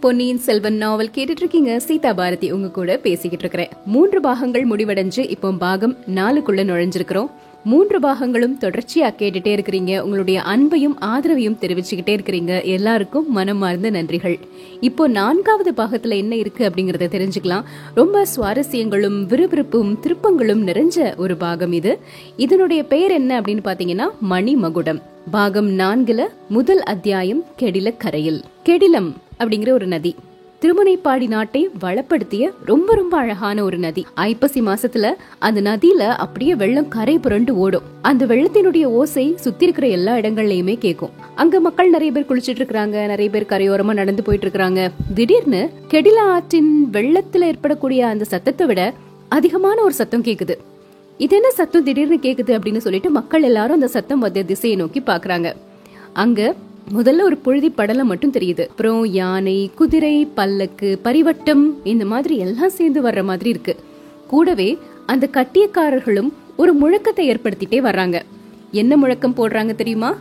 பொன்னியின் செல்வன் நாவல் கேட்டுட்டு இருக்கீங்க சீதா பாரதி உங்க கூட பேசிக்கிட்டு இருக்கிறேன் மூன்று பாகங்கள் முடிவடைஞ்சு இப்போ பாகம் நாலுக்குள்ள நுழைஞ்சிருக்கிறோம். மூன்று பாகங்களும் தொடர்ச்சியா கேட்டுட்டே இருக்கிறீங்க. உங்களுடைய அன்பையும் ஆதரவையும் தெரிவிச்சுக்கிட்டே இருக்கிறீங்க. எல்லாருக்கும் மனமார்ந்த நன்றிகள். இப்போ நான்காவது பாகத்துல என்ன இருக்கு அப்படிங்கறத தெரிஞ்சுக்கலாம். ரொம்ப சுவாரஸ்யங்களும் விறுவிறுப்பும் திருப்பங்களும் நிறைஞ்ச ஒரு பாகம் இது. இதனுடைய பெயர் என்ன அப்படின்னு பாத்தீங்கன்னா மணிமகுடம். பாகம் நான்குல முதல் அத்தியாயம் கெடில கரையில் கெடிலம் அப்படிங்கிற ஒரு நதி. திருமுனைப்பாடி நாட்டை வளப்படுத்திய ரொம்ப ரொம்ப அழகான ஒரு நதி. ஐப்பசி மாசத்துல அந்த நதியில அப்படியே வெள்ளம் கரை புரண்டு ஓடும். அந்த வெள்ளத்தினுடைய ஓசை சுத்தி இருக்கிற எல்லா இடங்கள்லயுமே கேட்கும் அங்க மக்கள் நிறைய பேர் குளிச்சிட்டு இருக்காங்க நிறைய பேர் கரையோரமா நடந்து போயிட்டு இருக்கிறாங்க. திடீர்னு கெடில ஆற்றின் வெள்ளத்துல ஏற்படக்கூடிய அந்த சத்தத்தை விட அதிகமான ஒரு சத்தம் கேக்குது. இது என்ன சத்தம் திடீர்னு கேக்குது அப்படின்னு சொல்லிட்டு மக்கள் எல்லாரும் அந்த சத்தம் வந்த திசையை நோக்கி பாக்குறாங்க. அங்க முதல்ல ஒரு புழுதி படலம் மட்டும் தெரியுது. அப்புறம் யானை குதிரை பல்லக்கு பரிவட்டம் இந்த மாதிரி எல்லாம் சேர்ந்து வர்ற மாதிரி இருக்கு. கூடவே அந்த கட்டியக்காரர்களும் ஒரு முழக்கத்தை ஏற்படுத்திட்டே வர்றாங்க. என்ன முழக்கம் போடுறாங்க தெரியுமா?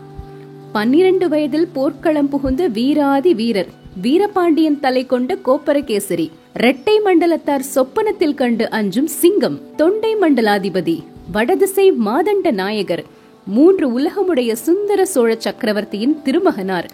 பன்னிரண்டு வயதில் போர்க்களம் புகுந்த வீராதி வீரர் வீரபாண்டியன் தலை கொண்ட கோப்பரகேசரி இரட்டை மண்டலத்தார் சொப்பனத்தில் கண்டு அஞ்சும் சிங்கம் தொண்டை மண்டலாதிபதி வடதிசை மாதண்ட நாயகர் மூன்று உலகமுடைய சுந்தர சோழ சக்கரவர்த்தியின் திருமகனார்.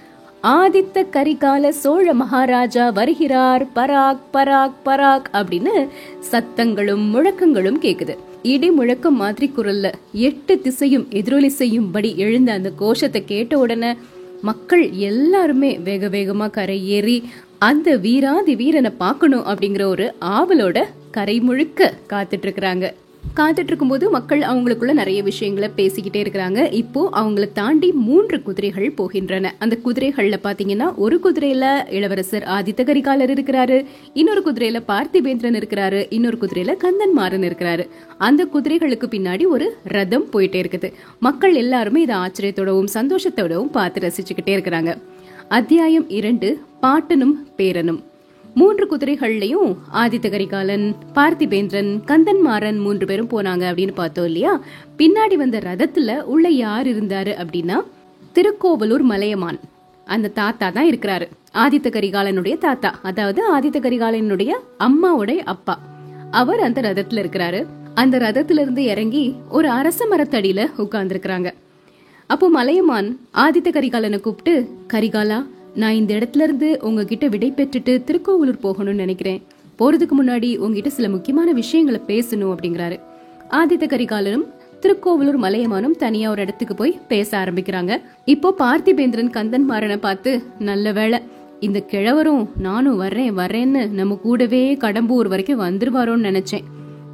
ஆதித்த கரிகால சோழ மகாராஜா வருகிறார் பராக் பராக் பராக் அப்படின்னு சத்தங்களும் முழக்கங்களும் கேக்குது. இடி முழக்கம் மாதிரி குரல்ல எட்டு திசையும் எதிரொலி செய்யும்படி எழுந்த அந்த கோஷத்தை கேட்ட உடனே மக்கள் எல்லாருமே வேக வேகமா கரை ஏறி அந்த வீராதி வீரனை பார்க்கணும் அப்படிங்கிற ஒரு ஆவலோட கரை முழுக்க காத்துட்டு இருக்கிறாங்க. காத்துட்டு இருக்கும்போது மக்கள் அவங்களுக்குள்ள நிறைய விஷயங்களை பேசிக்கிட்டே இருக்கிறாங்க. இப்போ அவங்கள தாண்டி மூன்று குதிரைகள் போகின்றன. அந்த குதிரைகள்ல பாத்தீங்கன்னா ஒரு குதிரையில இளவரசர் ஆதித்த கரிகாலர் இருக்கிறாரு. இன்னொரு குதிரையில பார்த்திபேந்திரன் இருக்கிறாரு. இன்னொரு குதிரையில கந்தன் மாறன் இருக்கிறாரு. அந்த குதிரைகளுக்கு பின்னாடி ஒரு ரதம் போயிட்டே இருக்குது. மக்கள் எல்லாருமே இதை ஆச்சரியத்தோடவும் சந்தோஷத்தோடவும் பார்த்து ரசிச்சுக்கிட்டே இருக்கிறாங்க. அத்தியாயம் இரண்டு பாட்டனும் பேரனும். மூன்று குதிரைகள்லயும் ஆதித்த கரிகாலன் பார்த்திபேந்திரன் கந்தன்மாறன் மூன்று பேரும் போனாங்க அப்படின்னு பார்த்தோம் இல்லையா? பின்னாடி வந்த ரதத்துல உள்ள யார் இருந்தாரு அப்படின்னா திருக்கோவலூர் மலையமான். அந்த தாத்தா தான் இருக்கிறாரு. ஆதித்த கரிகாலனுடைய தாத்தா. அதாவது ஆதித்த கரிகாலனுடைய அம்மாவுடைய அப்பா. அவர் அந்த ரதத்துல இருக்கிறாரு. அந்த ரதத்துல இருந்து இறங்கி ஒரு அரச மரத்தடியில உட்கார்ந்து இருக்கிறாங்க அப்போ மலையமான் ஆதித்த கரிகாலனை கூப்பிட்டு கரிகாலா நான் இந்த இடத்துல இருந்து உங்ககிட்ட விடை பெற்றுட்டு திருக்கோவிலூர் போகணும்னு நினைக்கிறேன். போறதுக்கு முன்னாடி உங்ககிட்ட சில முக்கியமான விஷயங்களை பேசணும் அப்படிங்கிறாரு. ஆதித்த கரிகாலனும் திருக்கோவிலூர் மலையமானும் தனியா ஒரு இடத்துக்கு போய் பேச ஆரம்பிக்கிறாங்க. இப்போ பார்த்திபேந்திரன் கந்தன் மாறனை பார்த்து நல்ல வேளை இந்த கிழவரும் நானும் வர்றேன் வர்றேன்னு நம்ம கூடவே கடம்பூர் வரைக்கும் வந்துருவாரோன்னு நினைச்சேன்.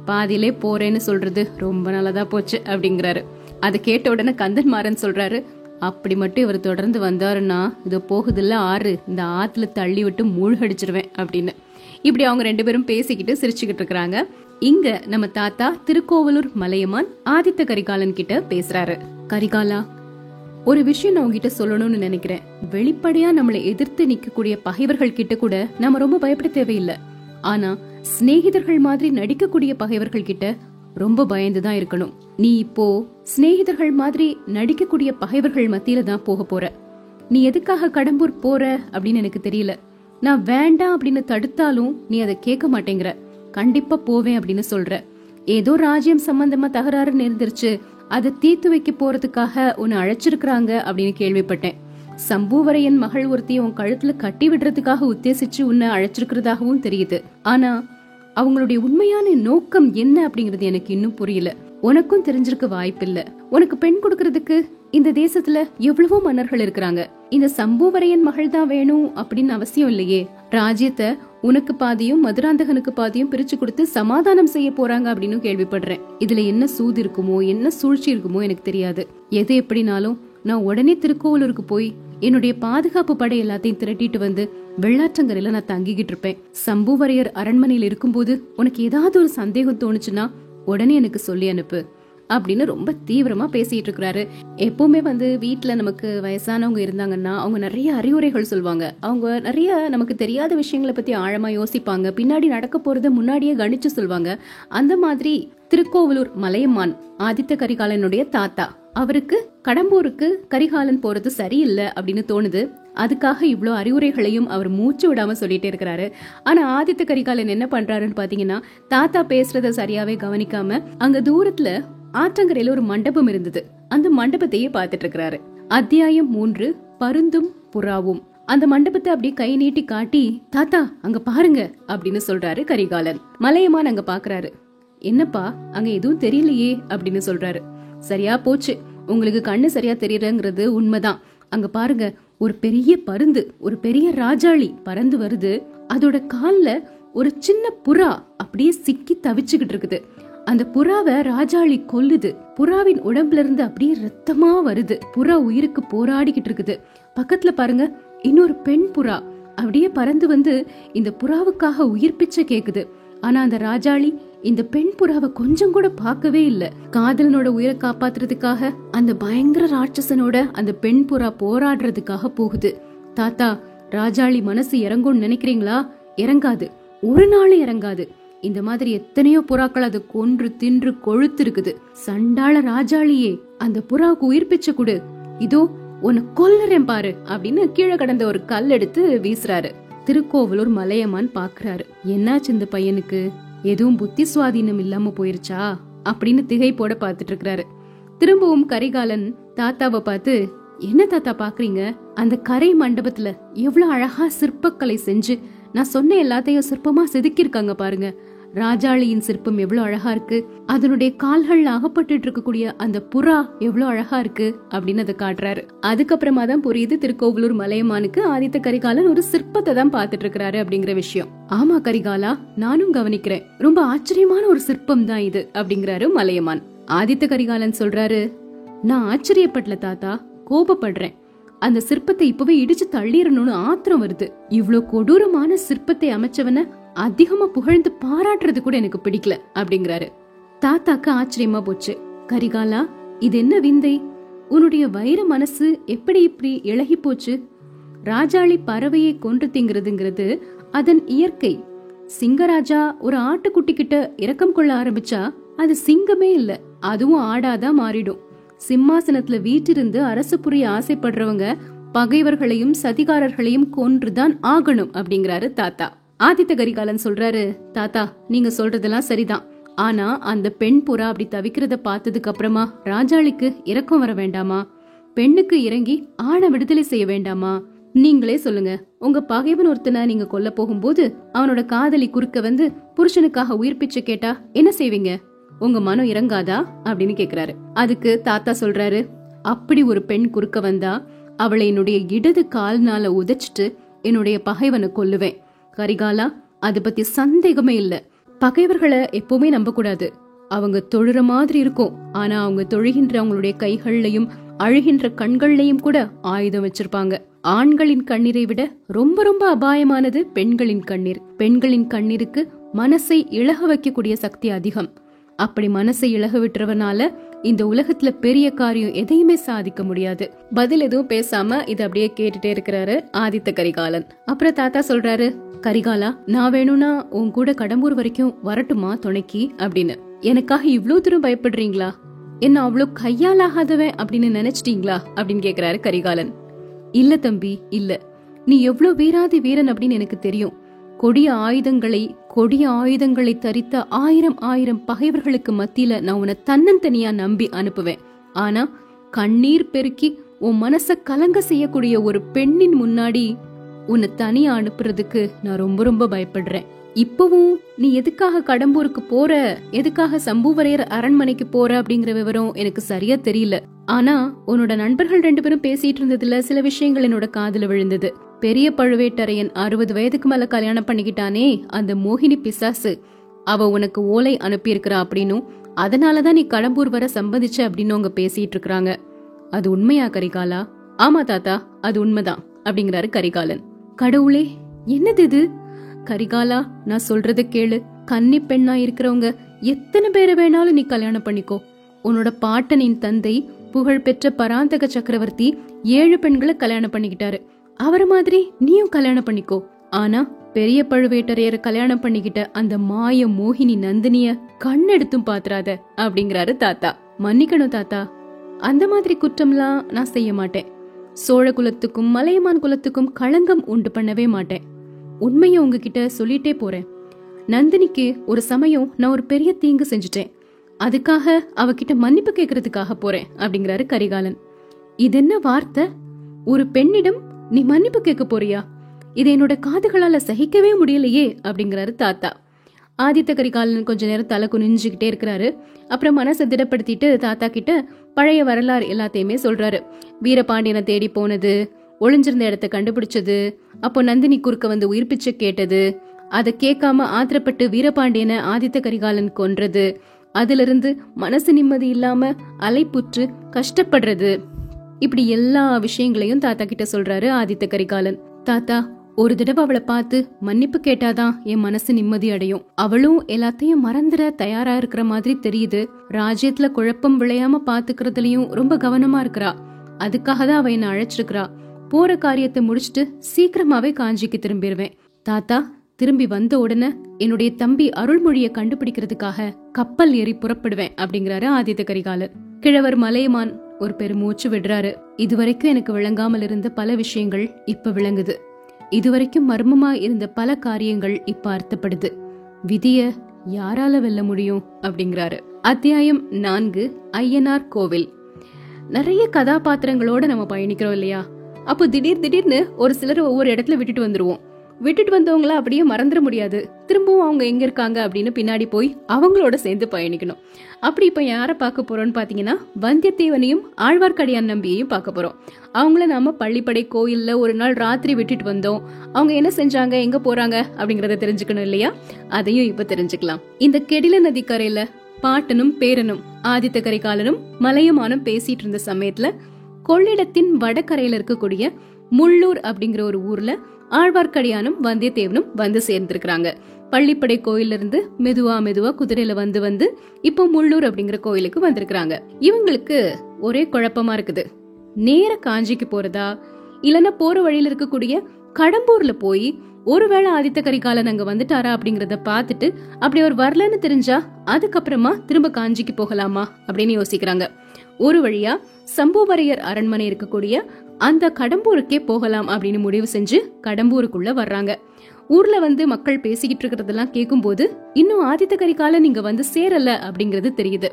பாதியிலே போறேன்னு சொல்றது ரொம்ப நல்லதா போச்சு அப்படிங்கிறாரு. அதை கேட்ட உடனே கந்தன் மாறன் சொல்றாரு அப்படி மட்டும் இவர் தொடர்ந்து வந்தாருன்னா இதோ போகுதுல்ல ஆறு இந்த ஆத்துல தள்ளி விட்டு மூழ்கடிச்சிருவேன் அப்படின்னு. இப்படி அவங்க ரெண்டு பேரும் பேசிக்கிட்டு சிரிச்சுக்கிட்டு இருக்கிறாங்க. இங்க நம்ம தாத்தா திருக்கோவலூர் மலையமான் ஆதித்த கரிகாலன் கிட்ட பேசுறாரு. கரிகாலா ஒரு விஷயம் நான் உங்ககிட்ட சொல்லணும்னு நினைக்கிறேன். வெளிப்படையா நம்மளை எதிர்த்து நிக்கக்கூடிய பகைவர்கள் கிட்ட கூட நம்ம ரொம்ப பயப்பட தேவையில்லை. ஆனா சிநேகிதர்கள் மாதிரி நடிக்கக்கூடிய பகைவர்கள் கிட்ட ரொம்ப பயந்து தான் இருக்கணும். நீ இப்போ சிநேகிதர்கள் மாதிரி நடிக்கக்கூடிய பகைவர்கள் மத்தியில தான் போக போற. நீ எதுக்காக கடம்பூர் போற அப்படின்னு எனக்கு தெரியல. நான் வேண்டாம் அப்படின்னு தடுத்தாலும் நீ அதை கேட்க மாட்டேங்கிற. கண்டிப்பா போவேன் அப்படின்னு சொல்ற. ஏதோ ராஜ்யம் சம்பந்தமா தகராறு நேர்ந்துருச்சு அதை தீர்த்து வைக்க போறதுக்காக உன்னை அழைச்சிருக்கிறாங்க அப்படின்னு கேள்விப்பட்டேன். சம்புவரையன் மகள் ஒருத்தைய உன் கழுத்துல கட்டி விடுறதுக்காக உத்தேசிச்சு உன்னை அழைச்சிருக்கிறதாகவும் தெரியுது. ஆனா அவங்களுடைய உண்மையான நோக்கம் என்ன அப்படிங்கறது எனக்கு இன்னும் புரியல. உனக்கும் தெரிஞ்சிருக்க வாய்ப்பில்ல. உனக்கு பெண் கொடுக்கறதுக்கு இந்த தேசத்துல எவ்வளவோ மன்னர்கள் இருக்கிறாங்க. இந்த சம்புவரையன் மகள் தான் வேணும் அப்படின்னு அவசியம் இல்லையே. ராஜ்யத்தை உனக்கு பாதியும் மதுராந்தகனுக்கு பாதியும் பிரிச்சு கொடுத்து சமாதானம் செய்ய போறாங்க அப்படின்னு கேள்விப்படுறேன். இதுல என்ன சூது இருக்குமோ என்ன சூழ்ச்சி இருக்குமோ எனக்கு தெரியாது. எது எப்படினாலும் நான் உடனே திருக்கோவலூருக்கு போய் என்னுடைய பாதுகாப்பு படை எல்லாத்தையும் திரட்டிட்டு வந்து வெள்ளாற்றங்கரையில நான் தங்கிக்கிட்டு இருப்பேன். சம்புவரையர் அரண்மனையில் இருக்கும்போது உனக்கு ஏதாவது ஒரு சந்தேகம் தோணுச்சுன்னா உடனே எனக்கு சொல்லி அனுப்பு அப்படின்னு ரொம்ப தீவிரமா பேசிட்டு இருக்கிறாரு. எப்பவுமே வந்து வீட்டுல நமக்கு வயசானவங்க இருந்தாங்கன்னா அவங்க நிறைய அறிவுரைகள் சொல்லுவாங்க அவங்க நிறைய நமக்கு தெரியாத விஷயங்களை பத்தி ஆழமா யோசிப்பாங்க. பின்னாடி நடக்க போறத முன்னாடியே கணிச்சு சொல்லுவாங்க அந்த மாதிரி திருக்கோவலூர் மலையமான் ஆதித்த கரிகாலனுடைய தாத்தா. அவருக்கு கடம்பூருக்கு கரிகாலன் போறது சரியில்லை அப்படின்னு தோணுது. அதுக்காக இவ்வளோ அறிவுரைகளையும் அவர் மூச்சு விடாம சொல்லிட்டே இருக்கிறாரு. ஆனா ஆதித்த கரிகாலன் என்ன பண்றாருன்னு பாத்தீங்கன்னா தாத்தா பேசுறத சரியாவே கவனிக்காம அங்க தூரத்துல ஆற்றங்கரையில ஒரு மண்டபம் இருந்தது. அந்த மண்டபத்தையே பார்த்துட்டு இருக்கிறாரு. அத்தியாயம் மூன்று பருந்தும் புறாவும். அந்த மண்டபத்தை அப்படியே கை நீட்டி காட்டி தாத்தா அங்க பாருங்க அப்படின்னு சொல்றாரு கரிகாலன். மலையமான் அங்க பாக்குறாரு. என்னப்பா அங்க எதுவும் தெரியலையே அப்படின்னு சொல்றாரு. சரியா போச்சு. உங்களுக்கு கண்ணு சரியா தெரியறங்கிறது உண்மைதான். அங்க பாருங்க ஒரு பெரிய பருந்து ஒரு பெரிய ராஜாளி பறந்து வருது. அதோட கால்ல ஒரு சின்ன புறா அப்படியே சிக்கி தவிச்சுக்கிட்டு இருக்குது. அந்த புறாவை ராஜாளி கொல்லுது. புறாவின் உடம்புல இருந்து அப்படியே ரத்தமா வருது. புறா உயிருக்கு போராடிக்கிட்டு இருக்குது. பக்கத்துல பாருங்க இன்னொரு பெண் புறா அப்படியே பறந்து வந்து இந்த புறாவுக்காக உயிர் பிச்சை கேக்குது. ஆனா அந்த ராஜாளி இந்த பெண் புறாவை கொஞ்சம் கூட பார்க்கவே இல்ல. காதலனோட உயிரை காப்பாத்துறதுக்காக அந்த பயங்கர ராட்சசனோட அந்த பெண் புறா போராடுறதுக்காக போகுது. தாத்தா ராஜாளி மனசு இறங்கும்னு நினைக்கிறீங்களா? இறங்காது. ஒரு நாள் இறங்காது. இந்த மாதிரி எத்தனையோ புறாக்கள் அதை கொன்று தின்று கொழுத்து இருக்குது சண்டாள ராஜாளியே அந்த புறாவுக்கு உயிர் பிச்சை கொடு. இதோ உன்னை கொல்லறேன் பாரு அப்படின்னு கீழே கடந்த ஒரு கல் எடுத்து வீசுறாரு. திருக்கோவலூர் மலையமான் பாக்குறாரு. என்னாச்சு இந்த பையனுக்கு? எதுவும் புத்தி சுவாதீனம் இல்லாம போயிருச்சா? அப்படின்னு திகைப்போட பாத்துட்டு இருக்கிறாரு. திரும்பவும் கரிகாலன் தாத்தாவை பார்த்து என்ன தாத்தா பாக்குறீங்க அந்த கரை மண்டபத்துல எவ்வளவு அழகா சிற்பக்கலை செஞ்சு நான் சொன்ன எல்லாத்தையும் சிற்பமா செதுக்கியிருக்காங்க பாருங்க. ராஜாளியின் சிற்பம் எவ்வளவு அழகா இருக்கு? அதனுடைய கால்கள்ல அகப்பட்டுட்டு இருக்கக்கூடிய அந்த புறா எவ்வளவு அழகா இருக்கு அப்படின்னு அதை காட்டுறாரு. அதுக்கப்புறமா தான் புரியுது திருக்கோவிலூர் மலையமானுக்கு ஆதித்த கரிகாலன் ஒரு சிற்பத்தை தான் பாத்துட்டு இருக்கிறாரு அப்படிங்கிற விஷயம். ஆமா கரிகாலா நானும் கவனிக்கிறேன். ரொம்ப ஆச்சரியமான ஒரு சிற்பம் தான் இது அப்படிங்கிறாரு மலையமான். ஆதித்த கரிகாலன் சொல்றாரு நான் ஆச்சரியப்படல தாத்தா கோபப்படுறேன். அந்த சிற்பத்தை இப்பவே இடிச்சு தள்ளிடணும்னு ஆத்திரம் வருது. இவ்ளோ கொடூரமான சிற்பத்தை அமைச்சவன அதிகமா புகழ்ந்து பாராட்டுறது கூட எனக்கு பிடிக்கல அப்படிங்கிறாரு. தாத்தாக்கு ஆச்சரியமா போச்சு. கரிகாலா இது என்ன விந்தை? உன்னுடைய வைர மனசு எப்படி இப்படி இழகி போச்சு? ராஜாளி பறவையை கொன்று திங்கிறதுங்கிறது அதன் இயற்கை. சிங்கராஜா ஒரு ஆட்டுக்குட்டி கிட்ட இரக்கம் கொள்ள ஆரம்பிச்சா அது சிங்கமே இல்ல அதுவும் ஆடாதான் மாறிடும். சிம்மாசனத்துல வீட்டிருந்து அரசு புரிய ஆசைப்படுறவங்க பகைவர்களையும் சதிகாரர்களையும் கொன்றுதான் ஆகணும் அப்படிங்கிறாரு தாத்தா. ஆதித்த கரிகாலன் சொல்றாரு தாத்தா நீங்க சொல்றதெல்லாம் சரிதான். ஆனா அந்த பெண் புறா அப்படி தவிக்கிறத பார்த்ததுக்கு அப்புறமா ராஜாளிக்கு இறக்கம் வர வேண்டாமா? பெண்ணுக்கு இறங்கி ஆணை விடுதலை செய்ய வேண்டாமா? நீங்களே சொல்லுங்க. உங்க பகைவன் ஒருத்தனை நீங்க கொல்ல போகும்போது அவனோட காதலி குறுக்க வந்து புருஷனுக்காக உயிர் பிச்சை கேட்டா என்ன செய்வீங்க? உங்க மனம் இறங்காதா? அப்படின்னு கேக்குறாரு. அதுக்கு தாத்தா சொல்றாரு அப்படி ஒரு பெண் குறுக்க வந்தா அவளை என்னுடைய இடது கால்னால உதைச்சிட்டு என்னுடைய பகைவனை கொல்லுவேன். கரிகாலா அதை பத்தி சந்தேகமே இல்ல. பகைவர்களை எப்பவுமே நம்ப கூடாது அவங்க தொழுற மாதிரி இருக்கும். ஆனா அவங்க தொழுகின்ற அவங்களுடைய கைகள்லயும் அழுகின்ற கண்கள்லயும் கூட ஆயுதம் வச்சிருப்பாங்க. ஆண்களின் கண்ணீரை விட ரொம்ப ரொம்ப அபாயமானது பெண்களின் கண்ணீர். பெண்களின் கண்ணீருக்கு மனசை இழக வைக்கக்கூடிய சக்தி அதிகம். அப்படி மனசை இழக விட்டுறவனால இந்த உலகத்துல பெரிய காரியம் எதையுமே சாதிக்க முடியாது. பதில் எதுவும் பேசாம இது அப்படியே கேட்டுட்டே இருக்கிறாரு ஆதித்த கரிகாலன். அப்புறம் தாத்தா சொல்றாரு கரிகாலா நான் வேணும்னா உன் கூட கடம்பூர் வரைக்கும் வரட்டுமா துணைக்கி? அப்படின்னு. எனக்காக இவ்வளவு தூரம் பயப்படுறீங்களா? என்ன அவ்வளோ கையாலாகாதவன் அப்படின்னு நினைச்சிட்டீங்களா? அப்படின்னு கேக்குறாரு கரிகாலன். இல்ல தம்பி இல்ல. நீ எவ்ளோ வீராதி வீரன் அப்படின்னு எனக்கு தெரியும். கொடிய ஆயுதங்களை கொடிய ஆயுதங்களை தரித்த ஆயிரம் ஆயிரம் பகைவர்களுக்கு மத்தியில நான் உன்னை தன்னந்தனியா நம்பி அனுப்புவேன். ஆனா கண்ணீர் பெருக்கி உன் மனச கலங்க செய்யக்கூடிய ஒரு பெண்ணின் முன்னாடி உன்னை தனியா அனுப்புறதுக்கு நான் ரொம்ப ரொம்ப பயப்படுறேன். இப்பவும் நீ எதுக்காக கடம்பூருக்கு போற? எதுக்காக சம்புவரையர் அரண்மனைக்கு போற? அப்படிங்கிற விவரம் எனக்கு சரியா தெரியல. ஆனா உன்னோட நண்பர்கள் ரெண்டு பேரும் பேசிட்டு இருந்ததுல சில விஷயங்கள் என்னோட காதுல விழுந்தது. பெரிய பழுவேட்டரையன் அறுபது வயதுக்கு மேல கல்யாணம் பண்ணிக்கிட்டானே அந்த மோகினி பிசாசு. அவ உனக்கு ஓலை அனுப்பியிருக்கிறா அப்படின்னும் அதனாலதான் நீ கடம்பூர் வர சம்பந்திச்ச அப்படின்னு அவங்க பேசிட்டு இருக்கிறாங்க. அது உண்மையா கரிகாலா? ஆமா தாத்தா அது உண்மைதான் அப்படிங்கிறாரு கரிகாலன். கடவுளே என்னது இது? கரிகாலா நான் சொல்றத கேளு. கன்னி பெண்ணா இருக்கிறவங்க எத்தனை பேரை வேணாலும் நீ கல்யாணம் பண்ணிக்கோ. உன்னோட பாட்டனின் தந்தை புகழ்பெற்ற பராந்தக சக்கரவர்த்தி ஏழு பெண்களை கல்யாணம் பண்ணிக்கிட்டாரு. அவர மாதிரி நீயும் கல்யாணம் பண்ணிக்கோ. ஆனா பெரிய பழுவேட்டரையரை கல்யாணம் பண்ணிக்கிட்ட அந்த மாய மோகினி நந்தினிய கண்ணெடுத்தும் பாத்துறாத அப்படிங்கிறாரு தாத்தா. மன்னிக்கணும் தாத்தா. அந்த மாதிரி குற்றம்லாம் நான் செய்ய மாட்டேன். சோழ குலத்துக்கும் மலையமான் குலத்துக்கும் களங்கம் உண்டு பண்ணவே மாட்டேன். உண்மையை உங்ககிட்ட சொல்லிட்டே போறேன். நந்தினிக்கு ஒரு சமயம் நான் ஒரு பெரிய தீங்கு செஞ்சுட்டேன். அதுக்காக அவகிட்ட மன்னிப்பு கேட்கறதுக்காக போறேன் அப்படிங்கிறாரு கரிகாலன். இது என்ன வார்த்தை? ஒரு பெண்ணிடம் நீ மன்னிப்பு கேட்க போறியா? இதை என்னோட காதுகளால சகிக்கவே முடியலையே அப்படிங்கிறாரு தாத்தா. ஆதித்த கரிகாலன் கொஞ்ச நேரம் தலை குனிஞ்சுக்கிட்டே இருக்கிறாரு. அப்புறம் மனசை திடப்படுத்திட்டு தாத்தா கிட்ட பழைய வரலாறு எல்லாத்தையுமே சொல்றாரு. வீரபாண்டியனை தேடி போனது ஒளிஞ்சிருந்த இடத்த கண்டுபிடிச்சது அப்போ நந்தினி குறுக்க வந்து உயிர் பிச்சை கேட்டது அதை கேட்காம ஆத்திரப்பட்டு வீரபாண்டியனை ஆதித்த கரிகாலன் கொன்றது அதிலிருந்து மனசு நிம்மதி இல்லாம அலைப்புற்று கஷ்டப்படுறது. இப்படி எல்லா விஷயங்களையும் தாத்தா கிட்ட சொல்றாரு ஆதித்த கரிகாலன். தாத்தா ஒரு தடவை அவளை பார்த்து மன்னிப்பு கேட்டாதான் என் மனசு நிம்மதி அடையும். அவளும் எல்லாத்தையும் மறந்துட தயாரா இருக்கிற மாதிரி தெரியுது. ராஜ்யத்துல குழப்பம் விளையாம பாத்துக்கிறதுலயும் ரொம்ப கவனமா இருக்கிறா. அதுக்காக தான் அவ என்ன அழைச்சிருக்கிறா. போற காரியத்தை முடிச்சிட்டு சீக்கிரமாவே காஞ்சிக்கு திரும்பிடுவேன் தாத்தா திரும்பி வந்த உடனே என்னுடைய தம்பி அருள்மொழியை கண்டுபிடிக்கிறதுக்காக கப்பல் ஏறி புறப்படுவேன் அப்படிங்கிறாரு ஆதித்த கரிகாலர் கிழவர் மலையமான் ஒரு பெருமூச்சு விடுறாரு. இதுவரைக்கும் எனக்கு விளங்காமல் இருந்த பல விஷயங்கள் இப்ப விளங்குது. இதுவரைக்கும் மர்மமா இருந்த பல காரியங்கள் இப்ப அர்த்தப்படுது. விதிய யாரால வெல்ல முடியும்? அப்படிங்கிறாரு. அத்தியாயம் நான்கு ஐயனார் கோவில். நிறைய கதாபாத்திரங்களோட நம்ம பயணிக்கிறோம் இல்லையா? அப்போ திடீர் திடீர்னு ஒரு சிலர் ஒவ்வொரு இடத்துல விட்டுட்டு வந்துருவோம். விட்டுட்டு வந்தவங்கள அப்படியே மறந்துட முடியாது. திரும்பவும் அவங்க எங்க இருக்காங்க அப்படின்னு பின்னாடி போய் அவங்களோட சேர்ந்து பயணிக்கணும். அப்படி இப்ப யாரை பார்க்க போறோம்னு பாத்தீங்கன்னா வந்தியத்தேவனையும் ஆழ்வார்க்கடியான் நம்பியையும் பார்க்க போறோம். அவங்கள நாம பள்ளிப்படை கோயில்ல ஒரு நாள் ராத்திரி விட்டுட்டு வந்தோம். அவங்க என்ன செஞ்சாங்க எங்க போறாங்க அப்படிங்கறத தெரிஞ்சுக்கணும் இல்லையா? அதையும் இப்ப தெரிஞ்சுக்கலாம். இந்த கெடில நதி கரையில பாட்டனும் பேரனும் ஆதித்த கரிகாலனும் மலையமானும் பேசிட்டு இருந்த சமயத்துல கொள்ளிடத்தின் வடகரையில இருக்கக்கூடிய முள்ளூர் அப்படிங்கிற ஒரு ஊர்ல ஆழ்வார்க்கடியானும் வந்தியத்தேவனும் வந்து சேர்ந்திருக்கிறாங்க. பள்ளிப்படை கோயில்ல இருந்து மெதுவா மெதுவா குதிரையில வந்து வந்து இப்போ முள்ளூர் அப்படிங்கிற கோயிலுக்கு வந்திருக்கிறாங்க. இவங்களுக்கு ஒரே குழப்பமா இருக்குது. நேர காஞ்சிக்கு போறதா? இல்லனா போற வழியில இருக்கக்கூடிய கடம்பூர்ல போய் ஒருவேளை ஆதித்த கரிகாலன் அங்க வந்துட்டாரா அப்படிங்கறத பார்த்துட்டு அப்படி அவர் வரலன்னு தெரிஞ்சா அதுக்கப்புறமா திரும்ப காஞ்சிக்கு போகலாமா அப்படின்னு யோசிக்கிறாங்க. ஒரு வழியா சம்புவரையர் அரண்மனை இருக்கக்கூடிய அந்த கடம்பூருக்கே போகலாம் அப்படின்னு முடிவு செஞ்சு கடம்பூருக்குள்ள வர்றாங்க. ஊர்ல வந்து மக்கள் பேசிக்கிட்டு இருக்கிறதெல்லாம் கேட்கும்போது இன்னும் ஆதித்த கரிகால நீங்க வந்து சேரல அப்படிங்கறது தெரியுது.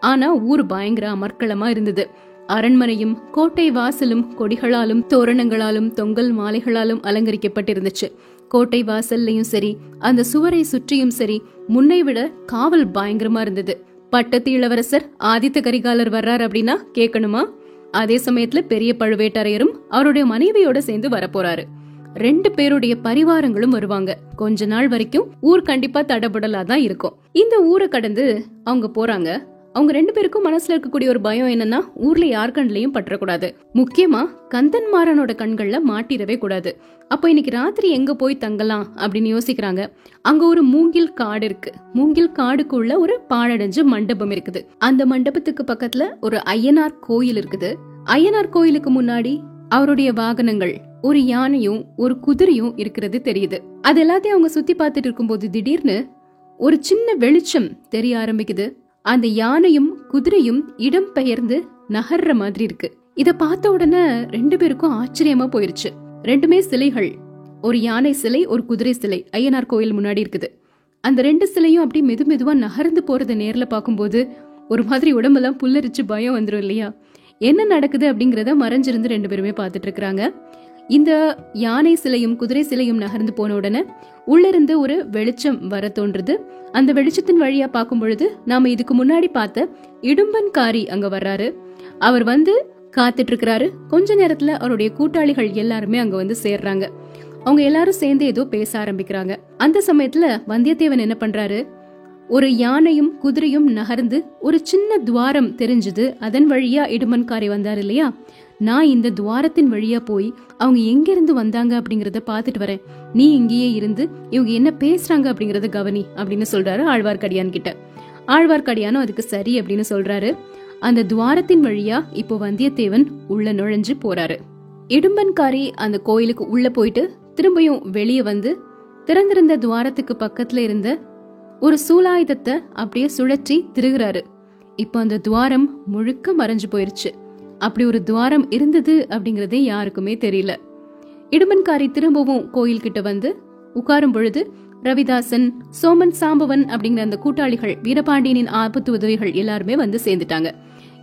ஆனா ஊர் பயங்கர அமர்க்களமா இருந்தது. அரண்மனையும் கோட்டை வாசலும் கொடிகளாலும் தோரணங்களாலும் தொங்கல் மாலைகளாலும் அலங்கரிக்கப்பட்டிருந்துச்சு. கோட்டை வாசல்லையும் சரி அந்த சுவரை சுற்றியும் சரி முன்னை விட காவல் பயங்கரமா இருந்தது. பட்டத்து இளவரசர் ஆதித்த கரிகாலர் வர்றார் அப்படின்னா கேட்கணுமா? அதே சமயத்துல பெரிய பழுவேட்டரையரும் அவருடைய மனைவியோட சேர்ந்து வரப்போறாரு. ரெண்டு பேருடைய பரிவாரங்களும் வருவாங்க. கொஞ்ச நாள் வரைக்கும் ஊர் கண்டிப்பா தடபுடலா தான் இருக்கும். இந்த ஊரை கடந்து அவங்க போறாங்க. அவங்க ரெண்டு பேருக்கும் மனசுல இருக்கக்கூடிய ஒரு பயம் என்னன்னா ஊர்ல யார் கண்ணிலையும் பற்றக்கூடாது. முக்கியமா கந்தன்மாறனோட கண்கள்ல மாட்டிடவே கூடாது. அப்போ இன்னைக்கு ராத்திரி எங்க போய் தங்கலாம் அப்படின்னு யோசிக்கிறாங்க. அங்க ஒரு மூங்கில் காடு இருக்கு. மூங்கில் காடுக்குள்ள ஒரு பாழடைஞ்ச மண்டபம் இருக்குது. அந்த மண்டபத்துக்கு பக்கத்துல ஒரு ஐயனார் கோயில் இருக்குது. ஐயனார் கோயிலுக்கு முன்னாடி அவருடைய வாகனங்கள் ஒரு யானையும் ஒரு குதிரையும் இருக்கிறது தெரியுது. அது எல்லாத்தையும் அவங்க சுத்தி பார்த்துட்டு இருக்கும்போது திடீர்னு ஒரு சின்ன வெளிச்சம் தெரிய ஆரம்பிக்குது. அந்த யானையும் குதிரையும் இடம் பெயர்ந்து நகர்ற மாதிரி இருக்கு. இத பார்த்த உடனே ரெண்டு பேருக்கும் ஆச்சரியமா போயிருச்சு. ரெண்டுமே சிலைகள். ஒரு யானை சிலை ஒரு குதிரை சிலை ஐயனார் கோயில் முன்னாடி இருக்குது. அந்த ரெண்டு சிலையும் அப்படி மெது மெதுவா நகர்ந்து போறத நேர்ல பார்க்கும்போது ஒரு மாதிரி உடம்பெல்லாம் புல்லரிச்சு பயம் வந்துடும் இல்லையா? என்ன நடக்குது அப்படிங்கறத மறைஞ்சிருந்து ரெண்டு பேருமே பார்த்துட்டு இருக்கிறாங்க. இந்த யானை சிலையும் குதிரை சிலையும் நகர்ந்து போன உடனே உள்ளிருந்து ஒரு வெளிச்சம் வர தோன்றுது. அந்த வெளிச்சத்தின் வழியா பார்க்கும் பொழுது நாம இதுக்கு முன்னாடி பார்த்த இடும்பன்காரி அங்க வர்றாரு. அவர் வந்து காத்துட்டு இருக்கிறாரு கொஞ்ச நேரத்துல அவருடைய கூட்டாளிகள் எல்லாருமே அங்க வந்து சேர்றாங்க. அவங்க எல்லாரும் சேர்ந்து ஏதோ பேச ஆரம்பிக்கிறாங்க. அந்த சமயத்துல வந்தியத்தேவன் என்ன பண்றாரு? ஒரு யானையும் குதிரையும் நகர்ந்து ஒரு சின்ன துவாரம் தெரிஞ்சது. அதன் வழியா இடுமன்காரி வந்தார் இல்லையா? நான் இந்த துவாரத்தின் வழியா போய் அவங்க எங்கிருந்து வந்தாங்க அப்படிங்கறத பாத்துட்டு வரேன். நீ இங்கேயே இருந்து இவங்க என்ன பேசுறாங்க அப்படிங்கறத கவனி அப்படின்னு சொல்றாரு ஆழ்வார்க்கடியான் கிட்ட. ஆழ்வார்க்கடியானும் அதுக்கு சரி அப்படின்னு சொல்றாரு. அந்த துவாரத்தின் வழியா இப்போ வந்தியத்தேவன் உள்ள நுழைஞ்சு போறாரு. இடும்பன்காரி அந்த கோயிலுக்கு உள்ள போயிட்டு திரும்பியும் வெளியே வந்து திறந்திருந்த துவாரத்துக்கு பக்கத்துல இருந்த ஒரு சூலாயுதத்தை அப்படியே சுழற்றி திருகிறாரு. இப்போ அந்த துவாரம் முழுக்க மறைஞ்சு போயிருச்சு. அப்படி ஒரு துவாரம் இருந்தது அப்படிங்கறதே யாருக்குமே தெரியல. இடுமன்காரி திரும்பவும் கோயில் கிட்ட வந்து உட்காரும் பொழுது ரவிதாசன் சோமன் சாம்பவன் அப்படிங்கிற அந்த கூட்டாளிகள் வீரபாண்டியனின் ஆபத்து உதவிகள் எல்லாருமே வந்து சேர்ந்துட்டாங்க.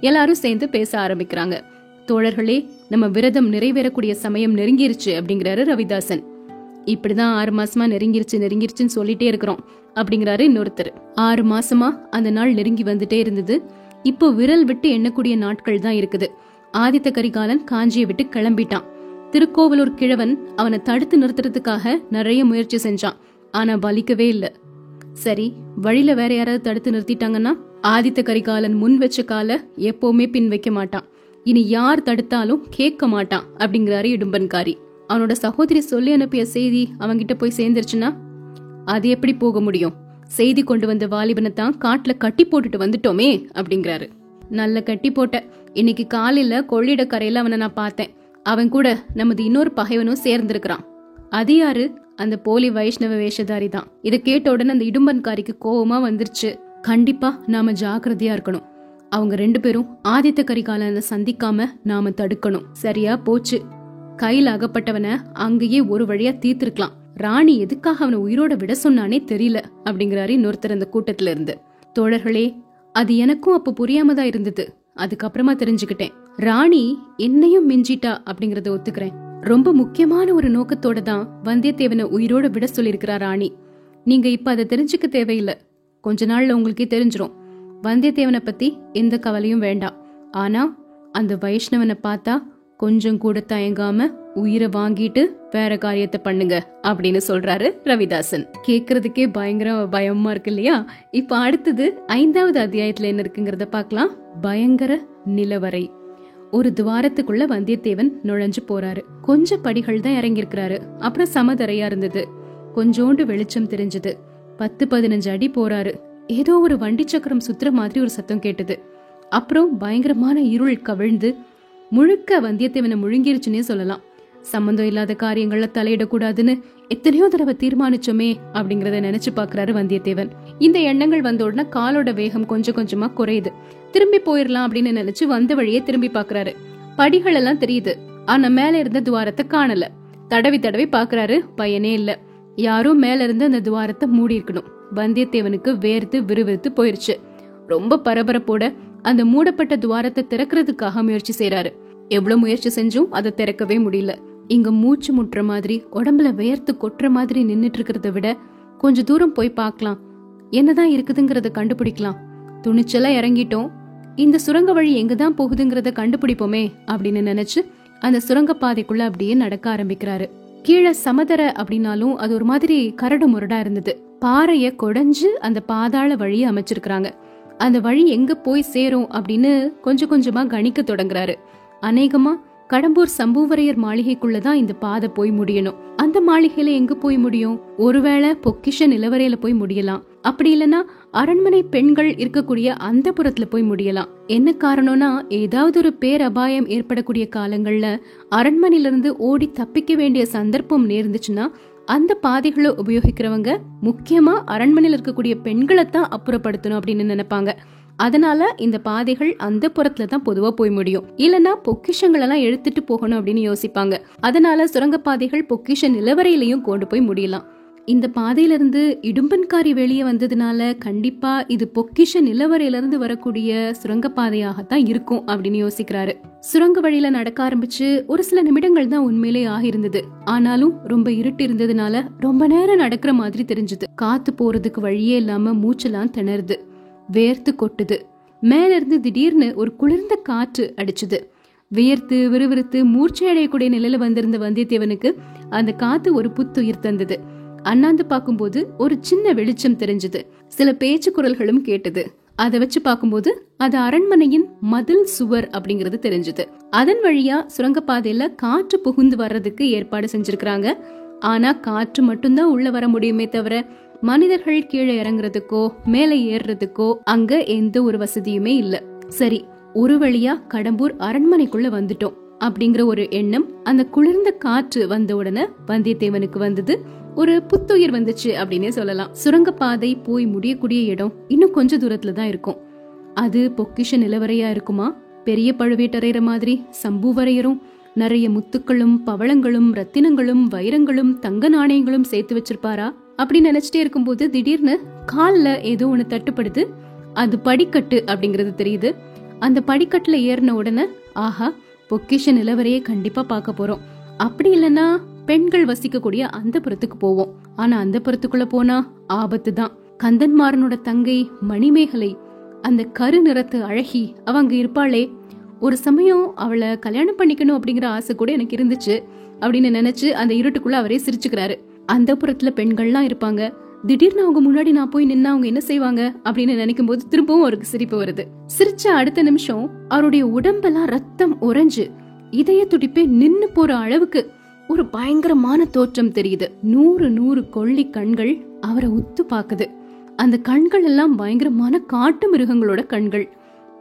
எல்லாரும் சேர்ந்து பேச ஆரம்பிக்கிறாங்க. தோழர்களே நம்ம விரதம் நிறைவேறக்கூடிய சமயம் நெருங்கிருச்சு அப்படிங்கிறாரு ரவிதாசன். இப்படிதான் ஆறு மாசமா நெருங்கிருச்சு நெருங்கிருச்சுன்னு சொல்லிட்டே இருக்கிறோம் அப்படிங்கிறாரு இன்னொருத்தர். ஆறு மாசமா அந்த நாள் நெருங்கி வந்துட்டே இருந்தது. இப்போ விரல் விட்டு எண்ணக்கூடிய நாட்கள் தான் இருக்குது. ஆதித்த கரிகாலன் காஞ்சியை விட்டு கிளம்பிட்டான். திருக்கோவலூர் கிழவன் அவனை தடுத்து நிறுத்துறதுக்காக நிறைய முயற்சி செஞ்சான். ஆனா பலிக்கவே இல்ல. சரி வழியில வேற யாராவது தடுத்து நிறுத்திட்டாங்கன்னா? ஆதித்த கரிகாலன் முன் வச்ச கால எப்பவுமே பின் வைக்க மாட்டான். இனி யார் தடுத்தாலும் கேட்க மாட்டான் அப்படிங்கிறாரு இடும்பன்காரி. அவனோட சகோதரி சொல்லி அனுப்பிய செய்தி அவன்கிட்ட போய் சேர்ந்துருச்சுன்னா? அது எப்படி போக முடியும்? செய்தி கொண்டு வந்த வாலிபனை தான் காட்டில் கட்டி போட்டுட்டு வந்துட்டோமே அப்படிங்கிறாரு. நல்ல கட்டி போட்ட. இன்னைக்கு காலையில் கொள்ளிட அவனை நான் பார்த்தேன். அவன் கூட நமது இன்னொரு பகைவனும் சேர்ந்திருக்கிறான். அது யாரு? அந்த போலி வைஷ்ணவ வேஷதாரி தான். இதை கேட்ட உடனே அந்த இடும்பன்காரிக்கு கோவமா வந்துருச்சு. கண்டிப்பா நாம ஜாக்கிரதையா இருக்கணும். அவங்க ரெண்டு பேரும் ஆதித்த கரிகாலனை சந்திக்காம நாம தடுக்கணும். சரியா போச்சு. கையில் அகப்பட்டவனை அங்கேயே ஒரு வழியா தீர்த்திருக்கலாம். ராணி எதுக்காக அவனை உயிரோட விட சொன்னானே தெரியல அப்படிங்கிறாரு இன்னொருத்தர் அந்த கூட்டத்துல இருந்து தோழர்களே அது எனக்கும் அப்ப புரியாம தான் இருந்தது. அதுக்கப்புறமா தெரிஞ்சுக்கிட்டேன். ராணி என்னையும் மிஞ்சிட்டா அப்படிங்கறத ஒத்துக்கிறேன். ரொம்ப முக்கியமான ஒரு நோக்கத்தோட தான் வந்தியத்தேவனை உயிரோட விட சொல்லியிருக்கிறா ராணி. நீங்க இப்ப அதை தெரிஞ்சுக்க தேவையில்லை. கொஞ்ச நாள்ல உங்களுக்கே தெரிஞ்சிரும். வந்தியத்தேவனை பத்தி எந்த கவலையும் வேண்டாம். ஆனா அந்த வைஷ்ணவனை பார்த்தா கொஞ்சம் கூட தயங்காம உயிரை வாங்கிட்டு வேற காரியத்தை பண்ணுங்க அப்படின்னு சொல்றாரு ரவிதாசன். கேக்குறதுக்கே பயங்கர பயமா இருக்கு இல்லையா? இப்ப அடுத்தது ஐந்தாவது அத்தியாயத்துல என்ன இருக்குங்கிறத பார்க்கலாம். பயங்கர நிலவரை. ஒரு துவாரத்துக்குள்ள வந்தியத்தேவன் நுழைஞ்சு போறாரு. கொஞ்ச படிகள் தான் இறங்கியிருக்கிறாரு. அப்புறம் சமதரையா இருந்தது. கொஞ்சோண்டு வெளிச்சம் தெரிஞ்சது. பத்து பதினஞ்சு அடி போறாரு. ஏதோ ஒரு வண்டி சக்கரம் சுத்துற மாதிரி ஒரு சத்தம் கேட்டது. அப்புறம் பயங்கரமான இருள் கவிழ்ந்து முழுக்க வந்தியத்தேவனை முழுங்கிருச்சுன்னே சொல்லலாம். சம்பந்தம் இல்லாத காரியங்கள்ல தலையிடக்கூடாதுன்னு எத்தனையோ தடவை தீர்மானிச்சோமே அப்படிங்கறத நினைச்சு பாக்குறாரு வந்தியத்தேவன். இந்த எண்ணங்கள் வந்த உடனே காலோட வேகம் கொஞ்சம் கொஞ்சமா குறையுது. திரும்பி போயிடலாம் அப்படின்னு நினைச்சு வந்த வழியே திரும்பி பாக்குறாரு படிகள் எல்லாம் தெரியுது. ஆனா மேல இருந்த துவாரத்தை காணல. தடவி தடவி பாக்குறாரு பயனே இல்ல. யாரும் மேல இருந்து அந்த துவாரத்தை மூடி இருக்கணும். வந்தியத்தேவனுக்கு வேர்த்து விறுவிறுத்து போயிருச்சு. ரொம்ப பரபரப்போட அந்த மூடப்பட்ட துவாரத்தை திறக்கிறதுக்காக முயற்சி செய்யறாரு எவ்வளவு முயற்சி செஞ்சும் அதை திறக்கவே முடியல. இங்க மூச்சு முட்டுற மாதிரி உடம்புல வேர்த்து கொட்டுற மாதிரி நின்னுட்டு இருக்கிறத விட கொஞ்ச தூரம் போய் பார்க்கலாம். என்னதான் இருக்குதுங்கிறத கண்டுபிடிக்கலாம். துணிச்சலா இறங்கிட்டோம். இந்த சுரங்க வழி எங்கதான் போகுதுங்கிறத கண்டுபிடிப்போமே அப்படின்னு நினைச்சு அந்த சுரங்க பாதைக்குள்ள அப்படியே நடக்க ஆரம்பிக்கிறாரு. கீழே சமதர அப்படின்னாலும் அது ஒரு மாதிரி கரடு முரடா இருந்தது. பாறைய கொடைஞ்சு அந்த பாதாள வழியை அமைச்சிருக்கிறாங்க. அந்த வழி எங்க போய் சேரும் அப்படின்னு கொஞ்சம் கொஞ்சமா கணிக்க தொடங்குறாரு. அநேகமா கடம்பூர் சம்புவரையர் மாளிகைக்குள்ளதான் இந்த பாதை போய் முடியணும். அந்த மாளிகையில எங்க போய் முடியும்? ஒருவேளை பொக்கிஷ நிலவரையில போய் முடியலாம். அப்படி இல்லனா அரண்மனை பெண்கள் இருக்கக்கூடிய அந்த புறத்துல போய் முடியலாம். என்ன காரணம்னா ஏதாவது ஒரு பேரபாயம் ஏற்படக்கூடிய காலங்கள்ல அரண்மனையில இருந்து ஓடி தப்பிக்க வேண்டிய சந்தர்ப்பம் நேர்ந்துச்சுன்னா அந்த பாதைகளை உபயோகிக்கிறவங்க முக்கியமா அரண்மனையில் இருக்கக்கூடிய பெண்களை தான் அப்புறப்படுத்தணும் அப்படின்னு நினைப்பாங்க. அதனால இந்த பாதைகள் அந்த புறத்துல தான் பொதுவா போய் முடியும். இல்லனா பொக்கிஷங்கள் எல்லாம் எடுத்துட்டு போகணும் அப்படின்னு யோசிப்பாங்க. அதனால சுரங்கப்பாதைகள் பொக்கிஷ நிலவரையிலையும் கொண்டு போய் முடியலாம். இந்த பாதையிலிருந்து இடும்பன்காரி வெளியே வந்ததுனால கண்டிப்பா இது பொக்கிஷ நிலவரையிலிருந்து வரக்கூடிய சுரங்கப்பாதையாகத்தான் இருக்கும் அப்படின்னு யோசிக்கிறாரு. சுரங்க வழியில நடக்க ஆரம்பிச்சு ஒரு சில நிமிடங்கள் தான் உண்மையிலே ஆகிருந்தது ஆனாலும் ரொம்ப இருட்டு இருந்ததுனால ரொம்ப நேரம் நடக்கிற மாதிரி தெரிஞ்சது. காத்து போறதுக்கு வழியே இல்லாம மூச்செல்லாம் திணறுது. வேர்த்து கொட்டுது. மேல இருந்து திடீர்னு ஒரு குளிர்ந்த காற்று அடிச்சுது. வியர்த்து விறுவிறுத்து மூர்ச்சை அடையக்கூடிய நிலையில வந்திருந்த வந்தியத்தேவனுக்கு அந்த காத்து ஒரு புத்துயிர் தந்தது. அண்ணாந்து பார்க்கும்போது ஒரு சின்ன வெளிச்சம் தெரிஞ்சது. சில பேச்சு குரல்களும் கேட்டது. அதை வச்சு பார்க்கும்போது அது அரண்மனையின் மதில் சுவர் அப்படிங்கறது தெரிஞ்சது. அதன் வழியா சுரங்கப்பாதையில காற்று புகுந்து வர்றதுக்கு ஏற்பாடு செஞ்சிருக்கிறாங்க. ஆனா காற்று மட்டும்தான் உள்ள வர முடியுமே தவிர மனிதர்கள் கீழே இறங்குறதுக்கோ மேலே ஏறுறதுக்கோ அங்க எந்த ஒரு வசதியுமே இல்ல. சரி ஒரு வழியா கடம்பூர் அரண்மனைக்குள்ள வந்துட்டோம் அப்படிங்கிற ஒரு எண்ணம் அந்த குளிர்ந்த காற்று வந்த உடனே வந்தியத்தேவனுக்கு வந்தது. ஒரு புத்துயிர் வந்துச்சு அப்படின்னே சொல்லலாம். சுரங்கப்பாதை போய் முடியக்கூடிய இடம் இன்னும் கொஞ்ச தூரத்துல தான் இருக்கும். அது பொக்கிஷ நிலவரையா இருக்குமா? பெரிய பழுவேட்டரையர மாதிரி சம்புவரையரும் நிறைய முத்துக்களும் பவளங்களும் ரத்தினங்களும் வைரங்களும் தங்க நாணயங்களும் சேர்த்து வச்சிருப்பாரா? அப்படி நினைச்சிட்டே இருக்கும்போது திடீர்னு காலில் ஏதோ ஒன்று தட்டுப்படுது. அது படிக்கட்டு அப்படிங்கிறது தெரியுது. அந்த படிக்கட்டில் ஏறின உடனே ஆஹா பொக்கிஷ நிலவரையே கண்டிப்பாக பார்க்க போகிறோம் அப்படி இல்லைன்னா பெண்கள் வசிக்கக்கூடிய அந்த புறத்துக்கு போவோம். ஆனா அந்த புறத்துக்குள்ள போனா ஆபத்து தான். கந்தன்மாரனோட தங்கை மணிமேகலை அந்த கரு நிறத்து அழகி அவங்க இருப்பாளே. ஒரு சமயம் அவளை கல்யாணம் பண்ணிக்கணும் அப்படிங்கிற ஆசை கூட எனக்கு இருந்துச்சு. அப்படின்னு நினைச்சு அந்த இருட்டுக்குள்ள அவரே சிரிச்சுக்கிறாரு. அந்த புறத்துல பெண்கள்லாம் இருப்பாங்க. திடீர்னு அவங்க முன்னாடி நான் போய் நின்னா அவங்க என்ன செய்வாங்க? அப்படின்னு நினைக்கும் போது திரும்பவும் அவருக்கு சிரிப்பு வருது. சிரிச்ச அடுத்த நிமிஷம் அவருடைய உடம்பெல்லாம் ரத்தம் உறைஞ்சு இதய துடிப்பே நின்னு போற அளவுக்கு ஒரு பயங்கரமான தோற்றம் தெரியுது. நூறு நூறு கொள்ளி கண்கள் அவரை உத்து பாக்குது. அந்த கண்கள் எல்லாம் பயங்கரமான காட்டு மிருகங்களோட கண்கள்.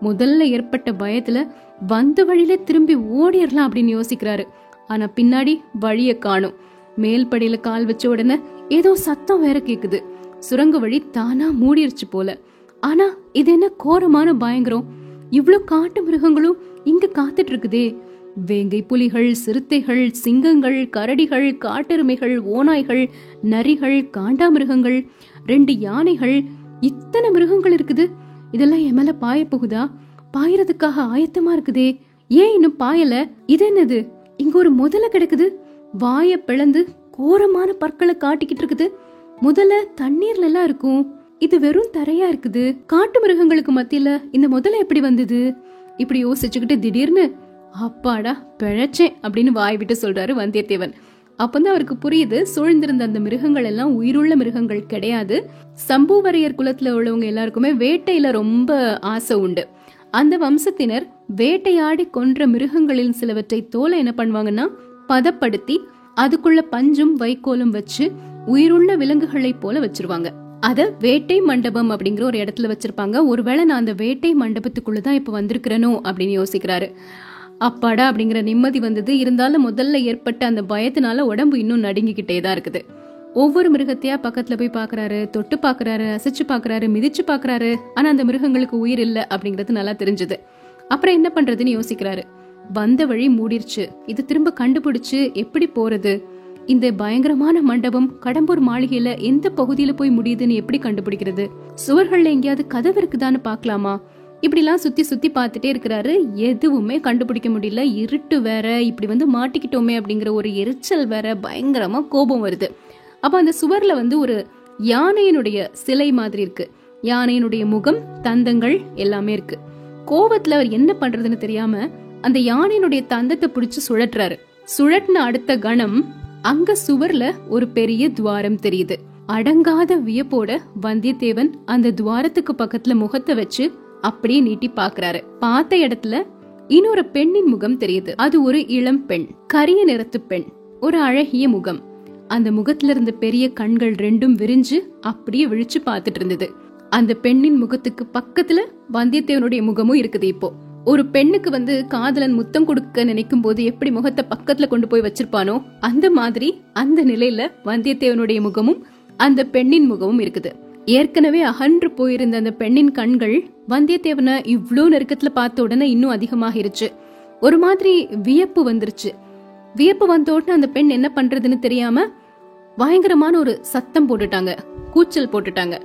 முதல்ல ஏற்பட்ட பயத்துல வந்த வழியில திரும்பி ஓடிடலாம் அப்படின்னு யோசிக்கிறாரு. ஆனா பின்னாடி வழிய காணும். மேல் படியில கால் வச்ச உடனே ஏதோ சத்தம் வேற கேக்குது. சுரங்க வழி தானா மூடிருச்சு போல. ஆனா இது என்ன கோரமான பயங்கரம்? இவ்ளோ காட்டு மிருகங்களும் இங்க காத்துட்டு இருக்குதே வேங்கை புலிகள் சிறுத்தைகள் சிங்கங்கள் கரடிகள் காட்டெருமைகள் ஓநாய்கள் நரிகள் காண்டாமிருகங்கள் ரெண்டு யானைகள் இத்தனை மிருகங்கள் இருக்குது. இதெல்லாம் என் மேல பாய போகுதா? பாயறதுக்காக ஆயத்தமா இருக்குதே. ஏன் இன்னும் பாயல? இது என்னது? இங்க ஒரு முதல கிடக்குது. வாய பிளந்து கோரமான பற்களை காட்டிக்கிட்டு இருக்குது. முதல்ல தண்ணீர்ல எல்லாம் இருக்கும். இது வெறும் தரையா இருக்குது. காட்டு மிருகங்களுக்கு மத்தியில இந்த முதல்ல எப்படி வந்தது? இப்படி யோசிச்சுக்கிட்டு திடீர்னு அப்பாடா பிழைச்சேன் அப்படின்னு வாய் விட்டு சொல்றாரு வந்தியத்தேவன். அப்பதான் அவருக்கு புரியுது சூழ்ந்திருந்த அந்த மிருகங்கள் எல்லாம் உயிருள்ள மிருகங்கள் கிடையாது. சம்புவரையர் குலத்துல உள்ளவங்க எல்லாருக்குமே வேட்டையில ரொம்ப ஆசை உண்டு. அந்த வம்சத்தினர் வேட்டையாடி கொன்ற மிருகங்களில் சிலவற்றை தோலை என்ன பண்ணுவாங்கன்னா பதப்படுத்தி அதுக்குள்ள பஞ்சும் வைக்கோலும் வச்சு உயிருள்ள விலங்குகளை போல வச்சிருவாங்க. அத வேட்டை மண்டபம் அப்படிங்கிற ஒரு இடத்துல வச்சிருப்பாங்க. ஒருவேளை நான் அந்த வேட்டை மண்டபத்துக்குள்ளதான் இப்ப வந்திருக்கிறனோ அப்படின்னு யோசிக்கிறாரு. அப்பாடா அப்படிங்கிற நிம்மதி வந்தது. இருந்தாலும் முதல்ல ஏற்பட்ட அந்த பயத்தினால உடம்பு இன்னும் நடுங்கிக்கிட்டே தான் இருக்குது. ஒவ்வொரு மிருகத்தையா பக்கத்துல போய் பாக்குறாரு தொட்டு பாக்குறாரு அசைச்சு பாக்குறாரு மிதிச்சு பாக்குறாரு. ஆனா அந்த மிருகங்களுக்கு உயிர் இல்லை அப்படிங்கிறது நல்லா தெரிஞ்சது. அப்புறம் என்ன பண்றதுன்னு யோசிக்கிறாரு. வந்த வழி மூடிருச்சு. இது திரும்ப கண்டுபிடிச்சு எப்படி போறது? இந்த பயங்கரமான மண்டபம் கடம்பூர் மாளிகையில எந்த பகுதியில போய் முடியுதுன்னு எப்படி கண்டுபிடிக்கிறது? சுவர்கள்ல எங்கேயாவது கதவு இருக்குதான்னு பாக்கலாமா இப்படிலாம் சுத்தி சுத்தி பார்த்துட்டே இருக்கிறாரு. எதுவுமே கண்டுபிடிக்க முடியல. இருட்டு வேற. இப்படி வந்து மாட்டிக்கிட்டோமே அப்படிங்கிற ஒரு எரிச்சல் வேற. பயங்கரமா கோபம் வருது. அப்ப அந்த சுவர்ல வந்து ஒரு யானையினுடைய சிலை மாதிரி இருக்கு. யானையினுடைய முகம் தந்தங்கள் எல்லாமே இருக்கு. கோபத்துல அவர் என்ன பண்றதுன்னு தெரியாம அந்த யானையினுடைய தந்தத்தை பிடிச்சு சுழற்றுறாரு சுழட்டின அடுத்த கணம் அங்க சுவர்ல ஒரு பெரிய துவாரம் தெரியுது. அடங்காத வியப்போட வந்தியத்தேவன் அந்த துவாரத்துக்கு பக்கத்துல முகத்தை வச்சு அப்படியே நீட்டி பாக்குறாரு. பார்த்த இடத்துல இன்னொரு பெண்ணின் முகம் தெரியுது. அது ஒரு இளம் பெண் கரிய நிறத்து பெண் ஒரு அழகிய முகம். அந்த முகத்துல இருந்த பெரிய கண்கள் ரெண்டும் விரிஞ்சு அப்படியே விழிச்சு பார்த்துட்டு இருந்தது. அந்த பெண்ணின் முகத்துக்கு பக்கத்துல வந்தியத்தேவனுடைய முகமும் இருக்குது இப்போ. ஒரு பெண்ணுக்கு வந்து காதலன் முத்தம் கொடுக்க நினைக்கும் போது எப்படி முகத்தை பக்கத்துல கொண்டு போய் வச்சிருப்பானோ அந்த மாதிரி அந்த நிலையில வந்தியத்தேவனுடைய முகமும் அந்த பெண்ணின் முகமும் இருக்குது. ஏற்கனவே அகன்று போயிருந்த அந்த பெண்ணின் கண்கள் வந்தியத்தேவனை இவ்வளோ நெருக்கத்துல பார்த்த உடனே இன்னும் அதிகமாகிருச்சு. ஒரு மாதிரி வியப்பு வந்துருச்சு. வியப்பு வந்த உடனே அந்த பெண் என்ன பண்றதுன்னு தெரியாம பயங்கரமான ஒரு சத்தம் போட்டுட்டாங்க. கூச்சல் போட்டுட்டாங்க.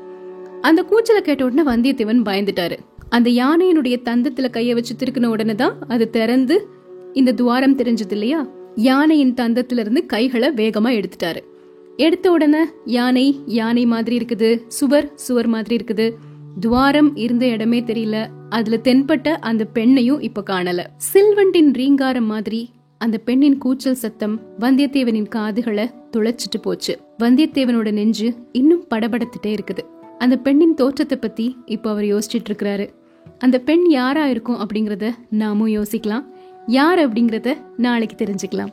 அந்த கூச்சலை கேட்ட உடனே வந்தியத்தேவன் பயந்துட்டாரு. அந்த யானையினுடைய தந்தத்துல கைய வச்சு திருக்கின உடனே தான் அது திறந்து இந்த துவாரம் தெரிஞ்சது இல்லையா? யானையின் தந்தத்துல இருந்து கைகளை வேகமா எடுத்துட்டாரு. எடுத்த உடனே யானை யானை மாதிரி இருக்குது சுவர் சுவர் மாதிரி இருக்குது. துவாரம் இருந்த இடமே தெரியல. அதுல தென்பட்ட அந்த பெண்ணையும் இப்ப காணல. சில்வண்டின் ரீங்காரம் மாதிரி அந்த பெண்ணின் கூச்சல் சத்தம் வந்தியத்தேவனின் காதுகளை துளைச்சிட்டு போச்சு. வந்தியத்தேவனோட நெஞ்சு இன்னும் படபடத்துட்டே இருக்குது. அந்த பெண்ணின் தோற்றத்தை பத்தி இப்போ அவர் யோசிச்சுட்டு இருக்கிறாரு அந்த பெண் யாரா இருக்கும் அப்படிங்கறத நாமும் யோசிக்கலாம். யார் அப்படிங்கறத நாளைக்கு தெரிஞ்சுக்கலாம்.